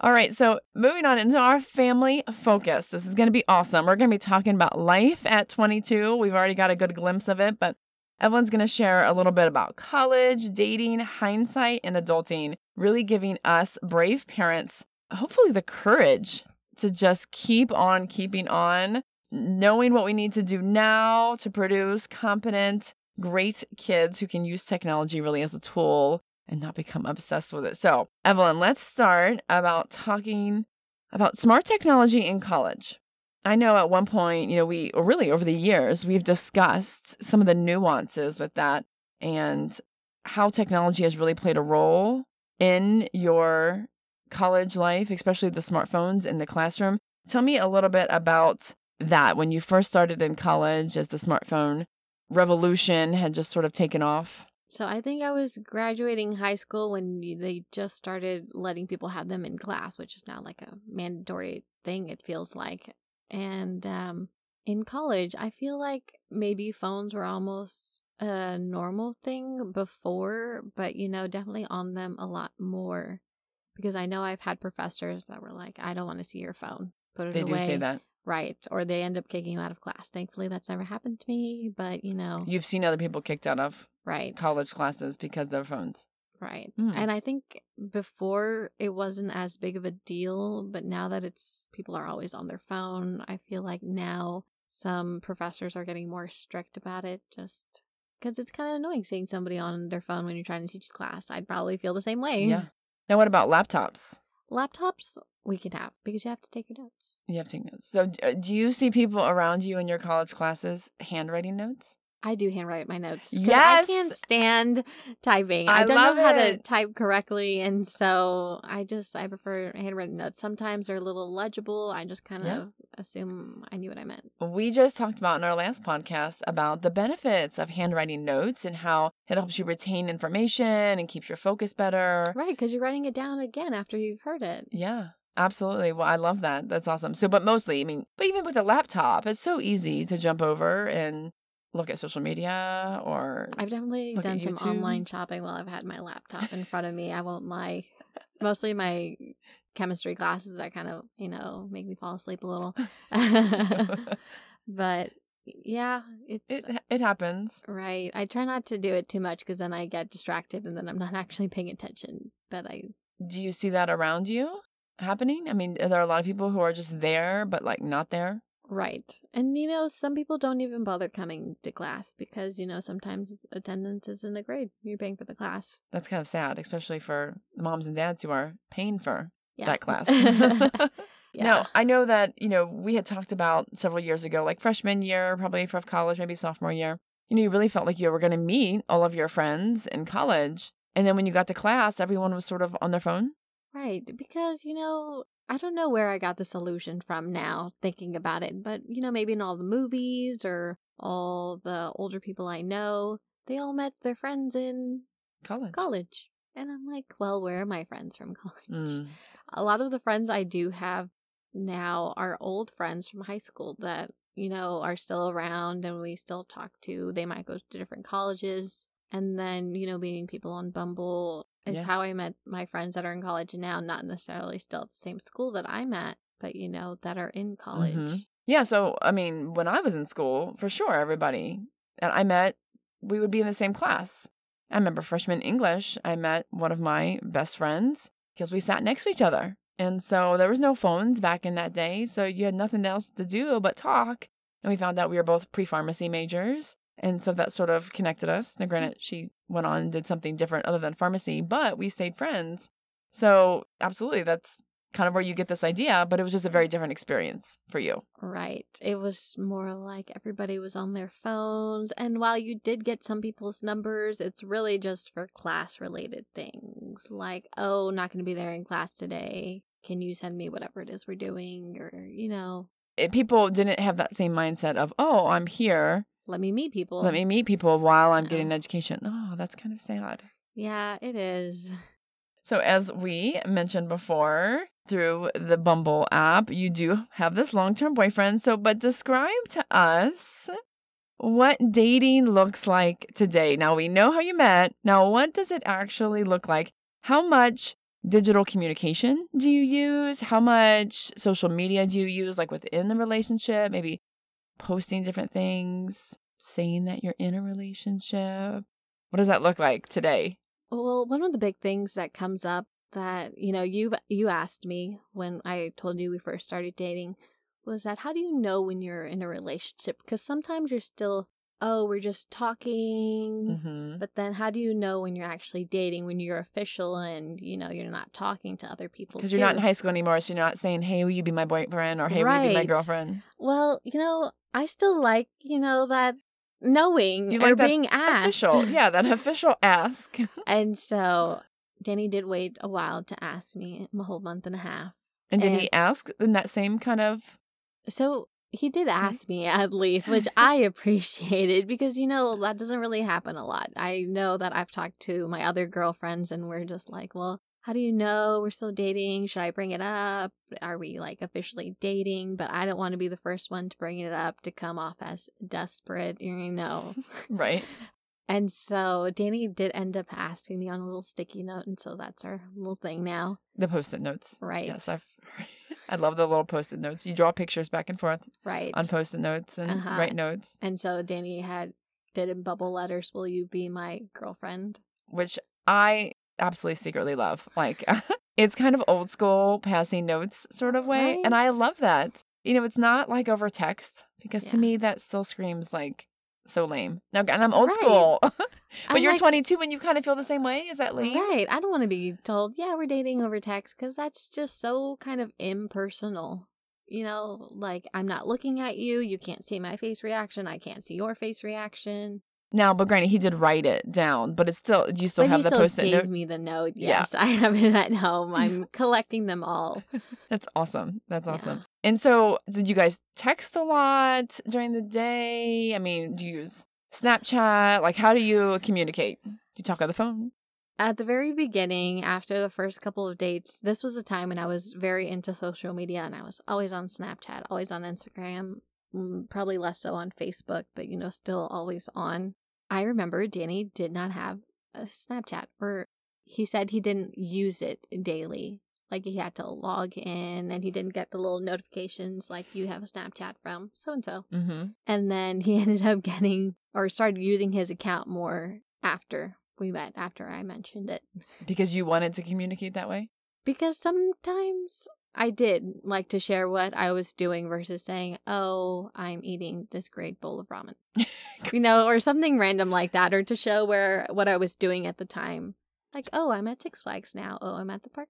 All right. So moving on into our family focus. This is going to be awesome. We're going to be talking about life at 22. We've already got a good glimpse of it, but Evelyn's going to share a little bit about college, dating, hindsight, and adulting, really giving us brave parents, hopefully, the courage to just keep on keeping on, knowing what we need to do now to produce competent, great kids who can use technology really as a tool and not become obsessed with it. So, Evelyn, let's start about talking about smart technology in college. I know at one point, you know, we really over the years, we've discussed some of the nuances with that and how technology has really played a role in your college life, especially the smartphones in the classroom. Tell me a little bit about that when you first started in college as the smartphone revolution had just sort of taken off. So I think I was graduating high school when they just started letting people have them in class, which is now like a mandatory thing. It feels like, and um, in college, I feel like maybe phones were almost a normal thing before, but you know, definitely on them a lot more. Because I know I've had professors that were like, "I don't want to see your phone. Put it They away." do say that. right? Or they end up kicking you out of class. Thankfully, that's never happened to me. But you know, You've seen other people kicked out of Right. college classes because their phones. Right. Mm. And I think before it wasn't as big of a deal, but now that it's people are always on their phone, I feel like now some professors are getting more strict about it just because it's kind of annoying seeing somebody on their phone when you're trying to teach a class. I'd probably feel the same way. Yeah. Now, what about laptops? Laptops we can have because you have to take your notes. You have to take notes. So, uh, do you see people around you in your college classes handwriting notes? I do handwrite my notes. Yes! I can't stand typing. I I, don't love know how to type correctly. And so I just, I prefer handwritten notes. Sometimes they're a little legible. I just kind Yeah. of assume I knew what I meant. We just talked about in our last podcast about the benefits of handwriting notes and how it helps you retain information and keeps your focus better. Right. Because you're writing it down again after you've heard it. Yeah, absolutely. Well, I love that. That's awesome. So, but mostly, I mean, but even with a laptop, it's so easy to jump over and look at social media or I've definitely done some online shopping while I've had my laptop in front of me. I won't lie. Mostly my chemistry classes that kind of, you know, make me fall asleep a little. but yeah, it's it it happens. right. I try not to do it too much because then I get distracted and then I'm not actually paying attention. But I, Do you see that around you happening? I mean, are there a lot of people who are just there but like not there? Right. And, you know, some people don't even bother coming to class because, you know, sometimes attendance isn't a grade. You're paying for the class. That's kind of sad, especially for moms and dads who are paying for Yeah. that class. yeah. No, I know that, you know, we had talked about several years ago, like freshman year, probably for college, maybe sophomore year. You know, you really felt like you were going to meet all of your friends in college. And then when you got to class, everyone was sort of on their phone. Right, because you know, I don't know where I got this illusion from now thinking about it, but you know, maybe in all the movies or all the older people I know, they all met their friends in College. college. And I'm like, well, where are my friends from college? Mm. A lot of the friends I do have now are old friends from high school that, you know, are still around and we still talk to. They might go to different colleges. And then, you know, meeting people on Bumble is Yeah. how I met my friends that are in college now, not necessarily still at the same school that I'm at, but, you know, that are in college. Mhm. Yeah. So, I mean, when I was in school, for sure, everybody that I met, we would be in the same class. I remember freshman English, I met one of my best friends because we sat next to each other. And so there was no phones back in that day. So you had nothing else to do but talk. And we found out we were both pre pharmacy majors. And so that sort of connected us. Now, granted, she went on and did something different other than pharmacy, but we stayed friends. So, absolutely, that's kind of where you get this idea, but it was just a very mm-hmm. different experience for you. Right. It was more like everybody was on their phones. And while you did get some people's numbers, it's really just for class related things like, oh, not going to be there in class today. Can you send me whatever it is we're doing? Or, you know, It, people didn't have that same mindset of, oh, I'm here. Let me meet people. Let me meet people while I'm getting education. Oh, that's kind of sad. Yeah, it is. So, as we mentioned before, through the Bumble app, you do have this long term boyfriend. So, but describe to us what dating looks like today. Now, we know how you met. Now, what does it actually look like? How much digital communication do you use? How much social media do you use, like within the relationship? Maybe posting different things, saying that you're in a relationship. What does that look like today? Well, one of the big things that comes up that, you know, you you asked me when I told you we first started dating was that how do you know when you're in a relationship? Because sometimes you're still, oh, we're just talking. Mm-hmm. But then how do you know when you're actually dating, when you're official and, you know, you're not talking to other people? Because you're not in high school anymore, so you're not saying, "Hey, will you be my boyfriend?" or "Hey, will you be my girlfriend?" Well, you know, I still like, you know, that knowing You or like that being asked. Official, yeah, that official ask. And so Danny did wait a while to ask me, a whole month and a half. And did And- he ask in that same kind of? So he did Mm-hmm. ask me at least, which I appreciated because, you know, that doesn't really happen a lot. I know that I've talked to my other girlfriends and we're just like, well, how do you know we're still dating? Should I bring it up? Are we like officially dating? But I don't want to be the first one to bring it up to come off as desperate, you know. Right. And so Danny did end up asking me on a little sticky note. And so that's our little thing now. The post-it notes. Right. Yes, I've. I love the little post-it notes. You draw pictures back and forth Right. on post-it notes and Uh-huh. write notes. And so Danny had did in bubble letters, Will you be my girlfriend? which I absolutely secretly love. Like it's kind of old school passing notes sort of way. And I love that. You know, it's not like over text because to me that still screams like so lame. Now, and I'm old Right. school. but I'm you're like- 22 and you kind of feel the same way. Is that lame? Right. I don't want to be told, yeah, we're dating over text because that's just so kind of impersonal. You know, like I'm not looking at you. You can't see my face reaction. I can't see your face reaction. Now, but granted, he did write it down, but it's still, you still but have he the still post it gave note. me the note. Yeah. Yes, I have it at home. I'm collecting them all. That's awesome. That's Yeah. And so, did you guys text a lot during the day? I mean, do you use Snapchat? Like, how do you communicate? Do you talk on the phone? At the very beginning, after the first couple of dates, this was a time when I was very into social media and I was always on Snapchat, always on Instagram, mm, probably less so on Facebook, but you know, still always on. I remember Danny did not have a Snapchat, or he said he didn't use it daily. Like he had to log in and he didn't get the little notifications like you have a Snapchat from so and so. And then he ended up getting or started using his account more after we met, after I mentioned it. Because you wanted to communicate that way? Because sometimes I did like to share what I was doing versus saying, oh, I'm eating this great bowl of ramen. you know, or something random like that, or to show where what I was doing at the time. Like, oh, I'm at Six Flags now. Oh, I'm at the park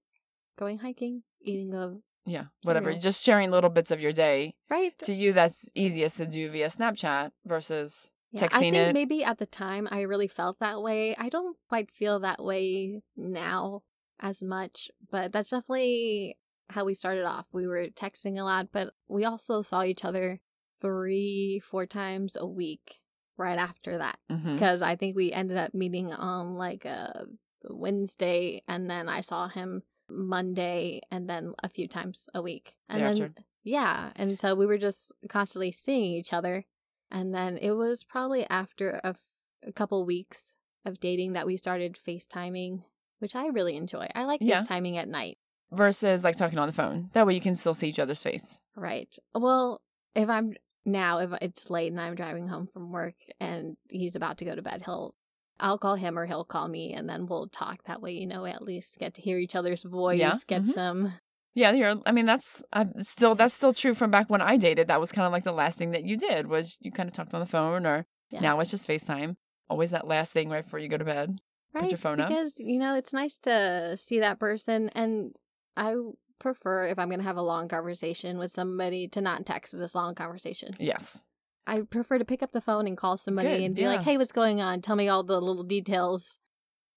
going hiking, eating a Yeah, whatever. Cereal. Just sharing little bits of your day. right. To you, that's easiest to do via Snapchat versus Yeah, I texting think it. maybe at the time I really felt that way. I don't quite feel that way now as much, but that's definitely how we started off. We were texting a lot, but we also saw each other three, four times a week right after that. Mm-hmm. Because I think we ended up meeting on like a Wednesday, and then I saw him Monday, and then a few times a week. And then, yeah. And so we were just constantly seeing each other. And then it was probably after a, f- a couple weeks of dating that we started FaceTiming, which I really enjoy. I like Yeah. FaceTiming at night. versus like talking on the phone. That way you can still see each other's face. Right. Well, if I'm now, if it's late and I'm driving home from work and he's about to go to bed, he'll, I'll call him or he'll call me and then we'll talk. That way, you know, at least get to hear each other's voice, get mhm. some. Yeah, you're. I mean, that's i still that's still true from back when I dated. That was kind of like the last thing that you did was you kind of talked on the phone, or Yeah. now it's just FaceTime. Always that last thing right before you go to bed. Right. your phone up. because, you know, it's nice to see that person. And I prefer if I'm going to have a long conversation with somebody to not text this long conversation. Yes. I prefer to pick up the phone and call somebody Good, and be like, "Hey, what's going on? Tell me all the little details."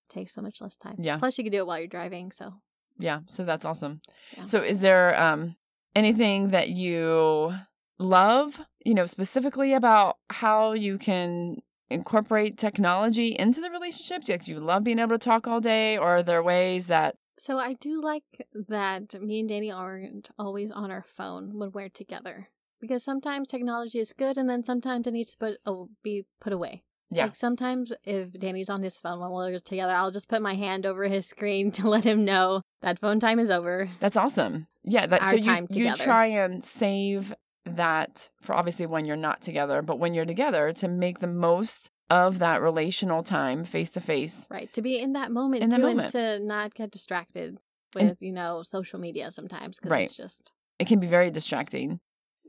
takes so much less time. Yeah. Plus, you can do it while you're driving. So Yeah. So that's awesome. Yeah. So is there um anything that you love, you know, specifically about how you can incorporate technology into the relationship? Do you love being able to talk all day, or are there ways that So I do like that me and Danny aren't always on our phone when we're together. Because sometimes technology is good and then sometimes it needs to put, oh, be put away. Yeah. Like sometimes if Danny's on his phone when we're together, I'll just put my hand over his screen to let him know that phone time is over. That's awesome. Yeah, that so Our you time you together. try and save that for obviously when you're not together, but when you're together to make the most of that relational time face to face. Right. To be in that moment In that too moment. and to not get distracted with, And- you know, social media sometimes because Right. it's just It can be very distracting.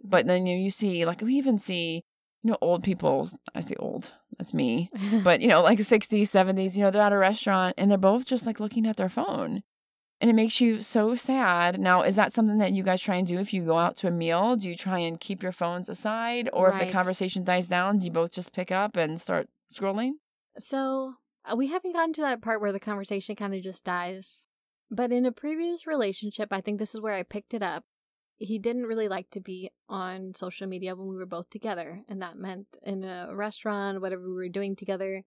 But then you, you see like we even see you know old people, I say old, that's me. But you know like 60s, 70s, you know they're at a restaurant and they're both just like looking at their phone. And it makes you so sad. Now, is that something that you guys try and do if you go out to a meal? Do you try and keep your phones aside? Or if the conversation dies down, do you both just pick up and start scrolling? So uh, we haven't gotten to that part where the conversation kind of just dies. But in a previous relationship, I think this is where I picked it up. He didn't really like to be on social media when we were both together. And that meant in a restaurant, whatever we were doing together,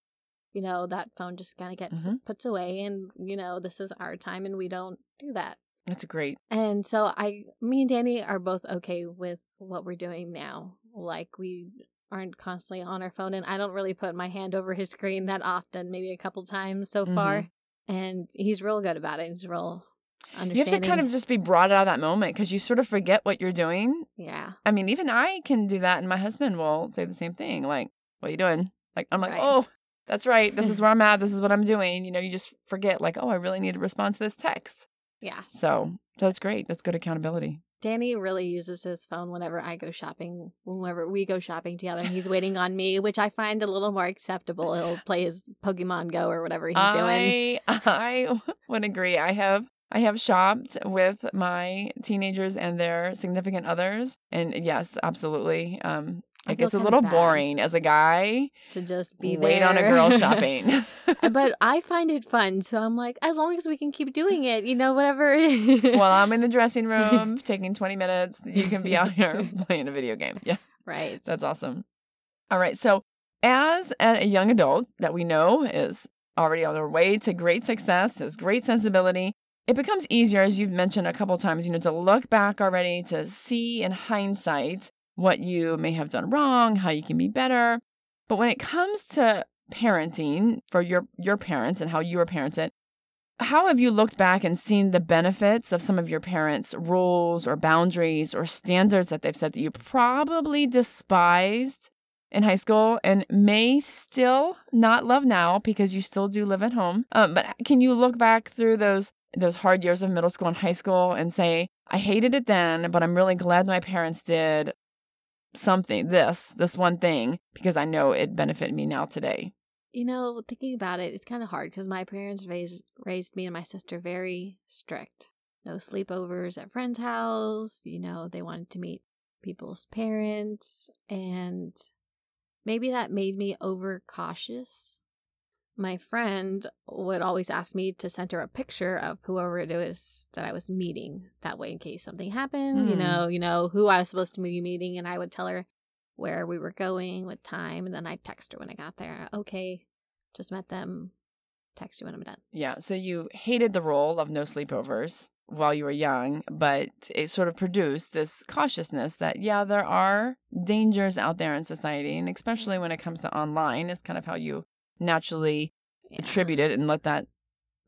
you know, that phone just kind of gets Mhm. puts away. And, you know, this is our time and we don't do that. That's great. And so I, me and Danny are both okay with what we're doing now. Like we aren't constantly on our phone, and I don't really put my hand over his screen that often. Maybe a couple times so far, and he's real good about it. He's real You have to kind of just be brought out of that moment because you sort of forget what you're doing. yeah, I mean, even I can do that, and my husband will say the same thing. Like, "What are you doing?" Like I'm like, Right. oh, that's right. This is where I'm at. This is what I'm doing. You know, you just forget like, oh, I really need to respond to this text. Yeah. So that's great. That's good accountability. Danny really uses his phone whenever I go shopping, whenever we go shopping together, and he's waiting on me, which I find a little more acceptable. He'll play his Pokemon Go or whatever he's doing. I I would agree. I have I have shopped with my teenagers and their significant others, and yes, absolutely. Um, I it gets a little boring as a guy. To just be Wait there. on a girl shopping. but I find it fun, so I'm like, as long as we can keep doing it, you know, whatever. While I'm in the dressing room taking 20 minutes, you can be out here playing a video game. Yeah, right. that's awesome. All right. So, as a a young adult that we know is already on their way to great success, has great sensibility, it becomes easier, as you've mentioned a couple times, you know, to look back already to see in hindsight what you may have done wrong, how you can be better. But when it comes to parenting for your your parents and how you were parented, how have you looked back and seen the benefits of some of your parents' rules or boundaries or standards that they've set that you probably despised in high school and may still not love now because you still do live at home? Um, but can you look back through those those hard years of middle school and high school and say, I hated it then, but I'm really glad my parents did something, this, this one thing, because I know it benefited me now today. You know, thinking about it, it's kind of hard because my parents raised raised me and my sister very strict. No sleepovers at friends' house. You know, they wanted to meet people's parents, and maybe that made me over cautious. My friend would always ask me to send her a picture of whoever it was that I was meeting. That way, in case something happened, you Mm. know, you know who I was supposed to be meeting, and I would tell her where we were going, what time, and then I'd text her when I got there. Okay, just met them. Text you when I'm done. Yeah. So you hated the role of no sleepovers while you were young, but it sort of produced this cautiousness that, yeah, there are dangers out there in society. And especially when it comes to online, is kind of how you naturally Yeah. attribute it and let that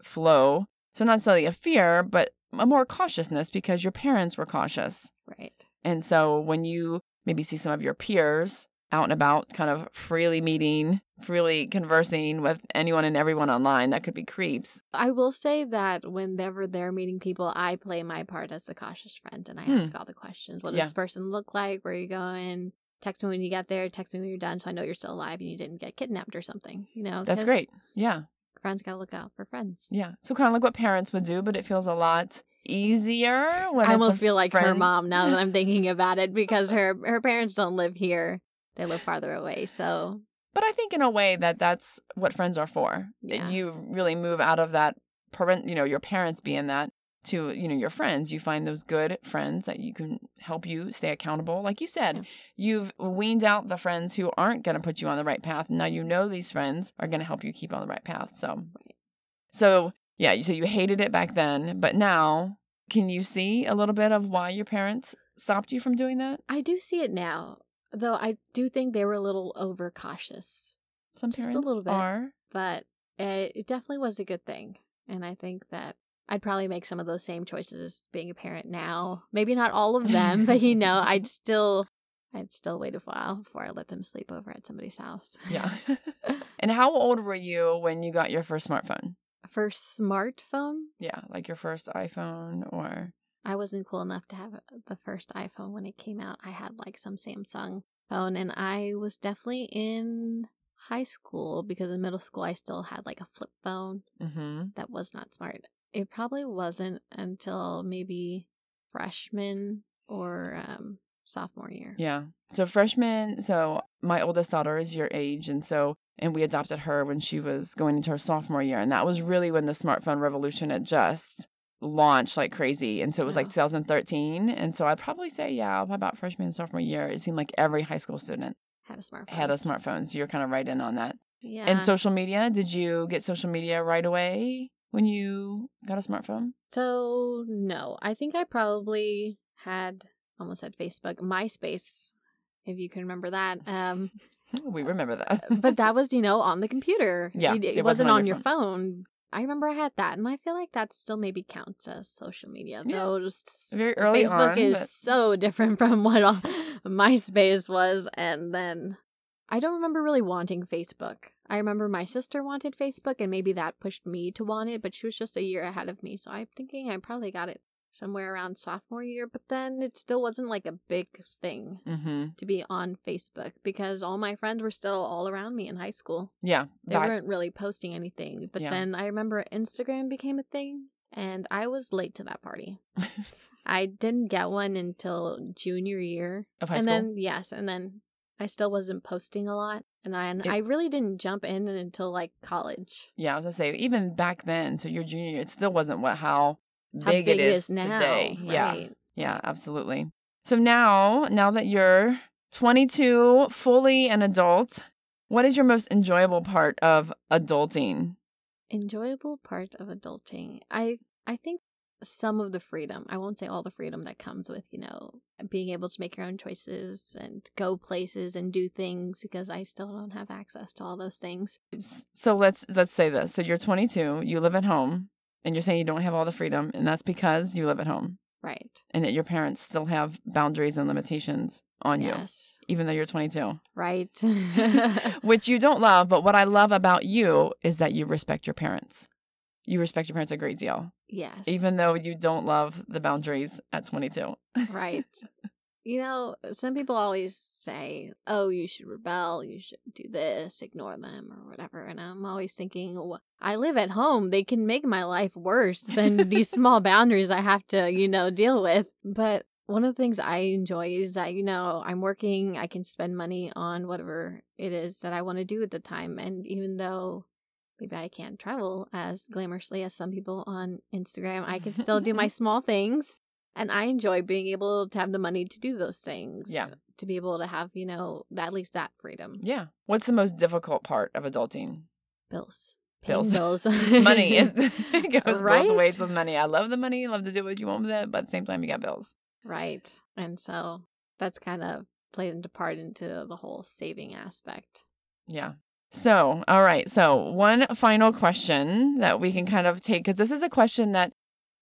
flow. So, not necessarily a fear, but a more cautiousness because your parents were cautious. Right. And so, when you maybe see some of your peers out and about, kind of freely meeting, freely conversing with anyone and everyone online, that could be creeps. I will say that whenever they're meeting people, I play my part as a cautious friend and I Hmm. ask all the questions. What does Yeah. this person look like? Where are you going? Text me when you get there. Text me when you're done so I know you're still alive and you didn't get kidnapped or something. You know, That's great. Yeah. Friends got to look out for friends. Yeah. So kind of like what parents would do, but it feels a lot easier when I it's a almost feel like her mom now that I'm thinking about it because her her parents don't live here; they live farther away. So But I think in a way that that's what friends are for. That Yeah. You really move out of that parent, you know, your parents being that to, you know, your friends. You find those good friends that you can help you stay accountable. Like you said, you've weaned out the friends who aren't going to put you on the right path. And now you know these friends are going to help you keep on the right path. So, so yeah, so you hated it back then, but now can you see a little bit of why your parents stopped you from doing that? I do see it now, though. I do think they were a little overcautious. Some Just a parents little bit. are. but it, it definitely was a good thing. And I think that I'd probably make some of those same choices being a parent now. Maybe not all of them, but you know, I'd still I'd still wait a while before I let them sleep over at somebody's house. Yeah. and how old were you when you got your first smartphone? First smartphone, Yeah, like your first iPhone or I wasn't cool enough to have the first iPhone when it came out. I had like some Samsung phone and I was definitely in high school because in middle school I still had like a flip phone. hmm that was not smart. It probably wasn't until maybe freshman or um, sophomore year. Yeah. So freshman, so my oldest daughter is your age and so and we adopted her when she was going into her sophomore year and that was really when the smartphone revolution had just launched like crazy and so it was like 2013 and so I'd probably say yeah about freshman and sophomore year it seemed like every high school student Had a smartphone. had a smartphone so you're kind of right in on that yeah. And social media, did you get social media right away when you got a smartphone? so no, I think I probably had almost had Facebook, MySpace, if you can remember that. Um, we remember that. but that was you know on the computer. Yeah, it, it it wasn't wasn't on your your phone. I remember I had that, and I feel like that still maybe counts as social media. Yeah. Though just very early Facebook on. is but- so different from what all- MySpace was, and then I don't remember really wanting Facebook. I remember my sister wanted Facebook and maybe that pushed me to want it, but she was just a year ahead of me. So I'm thinking I probably got it somewhere around sophomore year, but then it still wasn't like a big thing Mm-hmm. to be on Facebook because all my friends were still all around me in high school. Yeah. They back- weren't really posting anything. But Yeah. then I remember Instagram became a thing and I was late to that party. I didn't get one until junior year. Of high and school? And then yes, and then I still wasn't posting a lot. And I, and It- I really didn't jump in until like college. Yeah, I was gonna say even back then, so your junior year, it still wasn't what how How big, big it is, now. today. Yeah, yeah, absolutely. So now, now that you're 22, fully an adult, what is your most enjoyable part of adulting? Enjoyable part of adulting. I I think some of the freedom. I won't say all the freedom that comes with, you know, being able to make your own choices and go places and do things because I still don't have access to all those things. So let's let's say this. So you're 22, you live at home, and you're saying you don't have all the freedom, and that's because you live at home, Right. and that your parents still have boundaries and limitations on you, even though you're 22. Right. which you don't love. But what I love about you is that you respect your parents. You respect your parents a great deal, yes. even though you don't love the boundaries at 22. right. You know, some people always say, "Oh, you should rebel. You should do this, ignore them, or whatever." And I'm always thinking, "Wh- "I live at home. They can make my life worse than these small boundaries I have to, you know, deal with." But one of the things I enjoy is that you know I'm working. I can spend money on whatever it is that I want to do at the time, and even though maybe I can't travel as glamorously as some people on Instagram, I can still do my small things. And I enjoy being able to have the money to do those things. Yeah. To be able to have, you know, at least that freedom. Yeah. What's the most difficult part of adulting? Bills. Bills. bills. money. It, goes Right? both ways with money. I love the money, love to do what you want with it, but at the same time, you got bills. right. And so that's kind of played into part into the whole saving aspect. Yeah. So, all right. So, one final question that we can kind of take, because this is a question that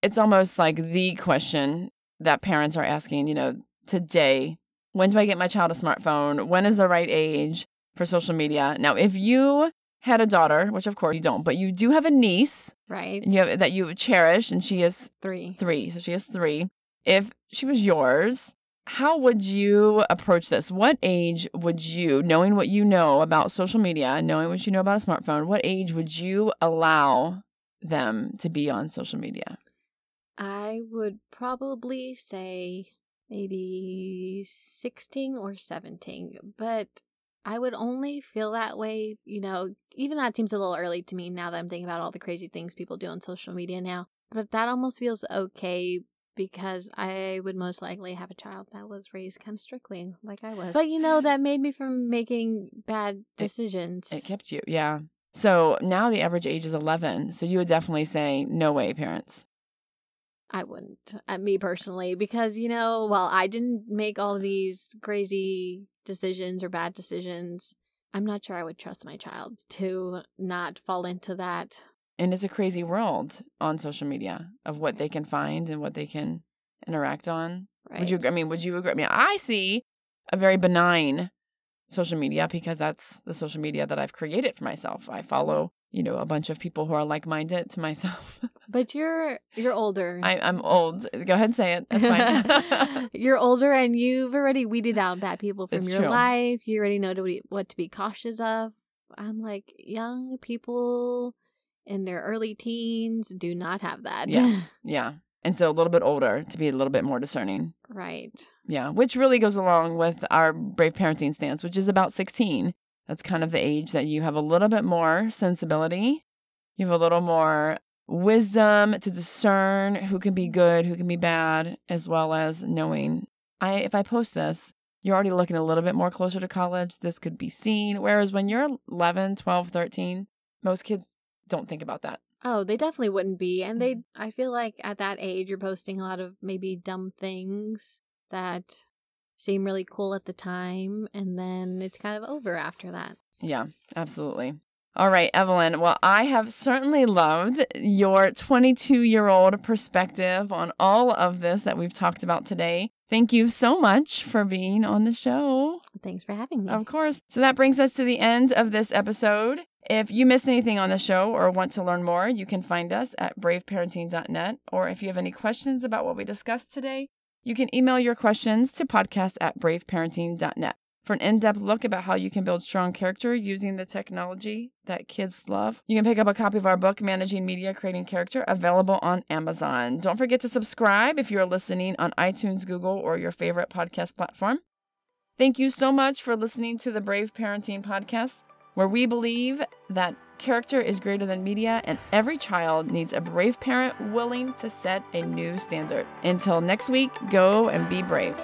it's almost like the question that parents are asking, you know, today. When do I get my child a smartphone? When is the right age for social media? Now, if you had a daughter, which of course you don't, but you do have a niece Right. you have, that you cherish, and she is Three. three. So she has three. If she was yours, how would you approach this? What age would you, knowing what you know about social media, knowing what you know about a smartphone, what age would you allow them to be on social media? I would probably say maybe 16 or 17, but I would only feel that way, you know, even that seems a little early to me now that I'm thinking about all the crazy things people do on social media now. But that almost feels okay because I would most likely have a child that was raised kind of strictly like I was. But you know, that made me from making bad decisions. It kept you, yeah. So now the average age is 11. So you would definitely say, no way, parents. I wouldn't, uh, me personally, because you know, while I didn't make all these crazy decisions or bad decisions, I'm not sure I would trust my child to not fall into that. And it's a crazy world on social media of what they can find and what they can interact on. Right? Would you? I mean, would you agree? I mean, I see a very benign social media because that's the social media that I've created for myself. I follow, mm-hmm. you know, a bunch of people who are like-minded to myself. But you're you're older. I, I'm old. Go ahead and say it. That's fine. you're older, and you've already weeded out bad people from It's your true. life. You already know to be, what to be cautious of. I'm like young people in their early teens do not have that. yes. Yeah. And so a little bit older to be a little bit more discerning. right. Yeah. Which really goes along with our brave parenting stance, which is about 16. That's kind of the age that you have a little bit more sensibility. You have a little more wisdom to discern who can be good, who can be bad, as well as knowing I if I post this, you're already looking a little bit more closer to college. This could be seen. Whereas when you're 11, 12, 13, most kids don't think about that. Oh, they definitely wouldn't be. And they, Mm-hmm. I feel like at that age, you're posting a lot of maybe dumb things that seem really cool at the time. And then it's kind of over after that. Yeah, absolutely. All right, Evelyn. Well, I have certainly loved your 22 year old perspective on all of this that we've talked about today. Thank you so much for being on the show. Thanks for having me. Of course. So that brings us to the end of this episode. If you missed anything on the show or want to learn more, you can find us at braveparenting.net. Or if you have any questions about what we discussed today, you can email your questions to podcast at braveparenting.net for an in depth look about how you can build strong character using the technology that kids love. You can pick up a copy of our book, Managing Media Creating Character, available on Amazon. Don't forget to subscribe if you're listening on iTunes, Google, or your favorite podcast platform. Thank you so much for listening to the Brave Parenting Podcast, where we believe that character is greater than media and every child needs a brave parent willing to set a new standard. Until next week, go and be brave.